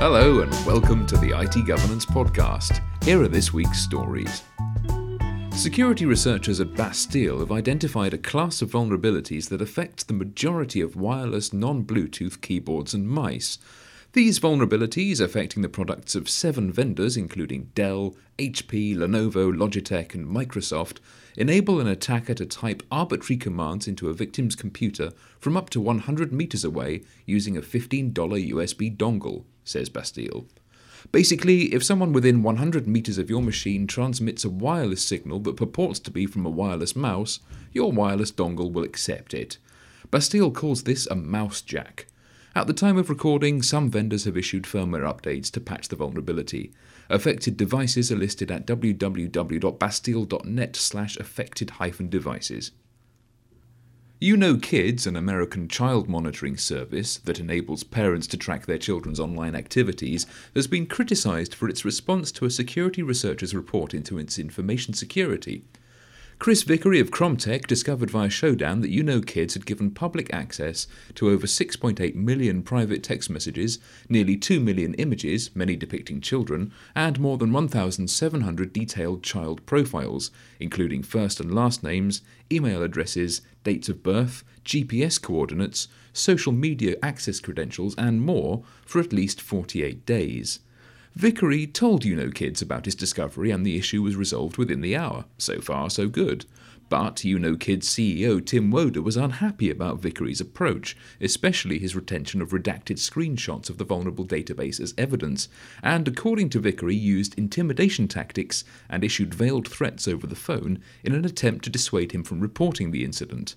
Hello, and welcome to the IT Governance Podcast. Here are this week's stories. Security researchers at Bastille have identified a class of vulnerabilities that affects the majority of wireless non Bluetooth keyboards and mice. These vulnerabilities, affecting the products of seven vendors, including Dell, HP, Lenovo, Logitech, and Microsoft, enable an attacker to type arbitrary commands into a victim's computer from up to 100 meters away using a $15 USB dongle, says Bastille. Basically, if someone within 100 meters of your machine transmits a wireless signal that purports to be from a wireless mouse, your wireless dongle will accept it. Bastille calls this a mouse jack. At the time of recording, some vendors have issued firmware updates to patch the vulnerability. Affected devices are listed at www.bastille.net slash affected-devices. You Know Kids, an American child monitoring service that enables parents to track their children's online activities, has been criticized for its response to a security researcher's report into its information security. Chris Vickery of Kromtech discovered via Shodan that You Know Kids had given public access to over 6.8 million private text messages, nearly 2 million images, many depicting children, and more than 1,700 detailed child profiles, including first and last names, email addresses, dates of birth, GPS coordinates, social media access credentials, and more, for at least 48 days. Vickery told You Know Kids about his discovery and the issue was resolved within the hour. So far, so good. But You Know Kids CEO Tim Woda was unhappy about Vickery's approach, especially his retention of redacted screenshots of the vulnerable database as evidence, and according to Vickery, used intimidation tactics and issued veiled threats over the phone in an attempt to dissuade him from reporting the incident.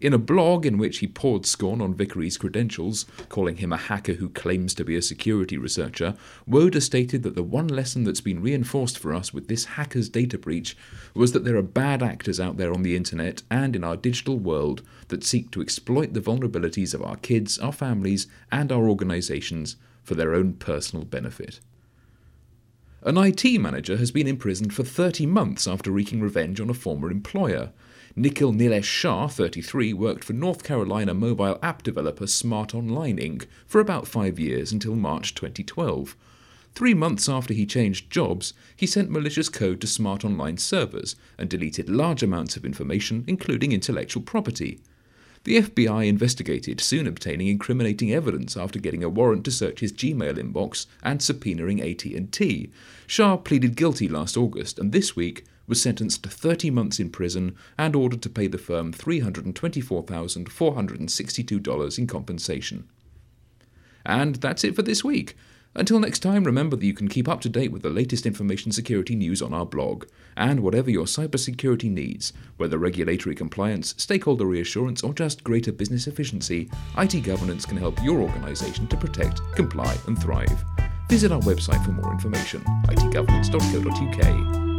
In a blog in which he poured scorn on Vickery's credentials, calling him a hacker who claims to be a security researcher, Woda stated that the one lesson that's been reinforced for us with this hacker's data breach was that there are bad actors out there on the internet and in our digital world that seek to exploit the vulnerabilities of our kids, our families, and our organizations for their own personal benefit. An IT manager has been imprisoned for 30 months after wreaking revenge on a former employer. Nikhil Nilesh Shah, 33, worked for North Carolina mobile app developer Smart Online Inc. for about five years until March 2012. Three months after he changed jobs, he sent malicious code to Smart Online servers and deleted large amounts of information, including intellectual property. The FBI investigated, soon obtaining incriminating evidence after getting a warrant to search his Gmail inbox and subpoenaing AT&T. Shah pleaded guilty last August and this week was sentenced to 30 months in prison and ordered to pay the firm $324,462 in compensation. And that's it for this week. Until next time, remember that you can keep up to date with the latest information security news on our blog. And whatever your cybersecurity needs, whether regulatory compliance, stakeholder reassurance, or just greater business efficiency, IT governance can help your organization to protect, comply, and thrive. Visit our website for more information itgovernance.co.uk.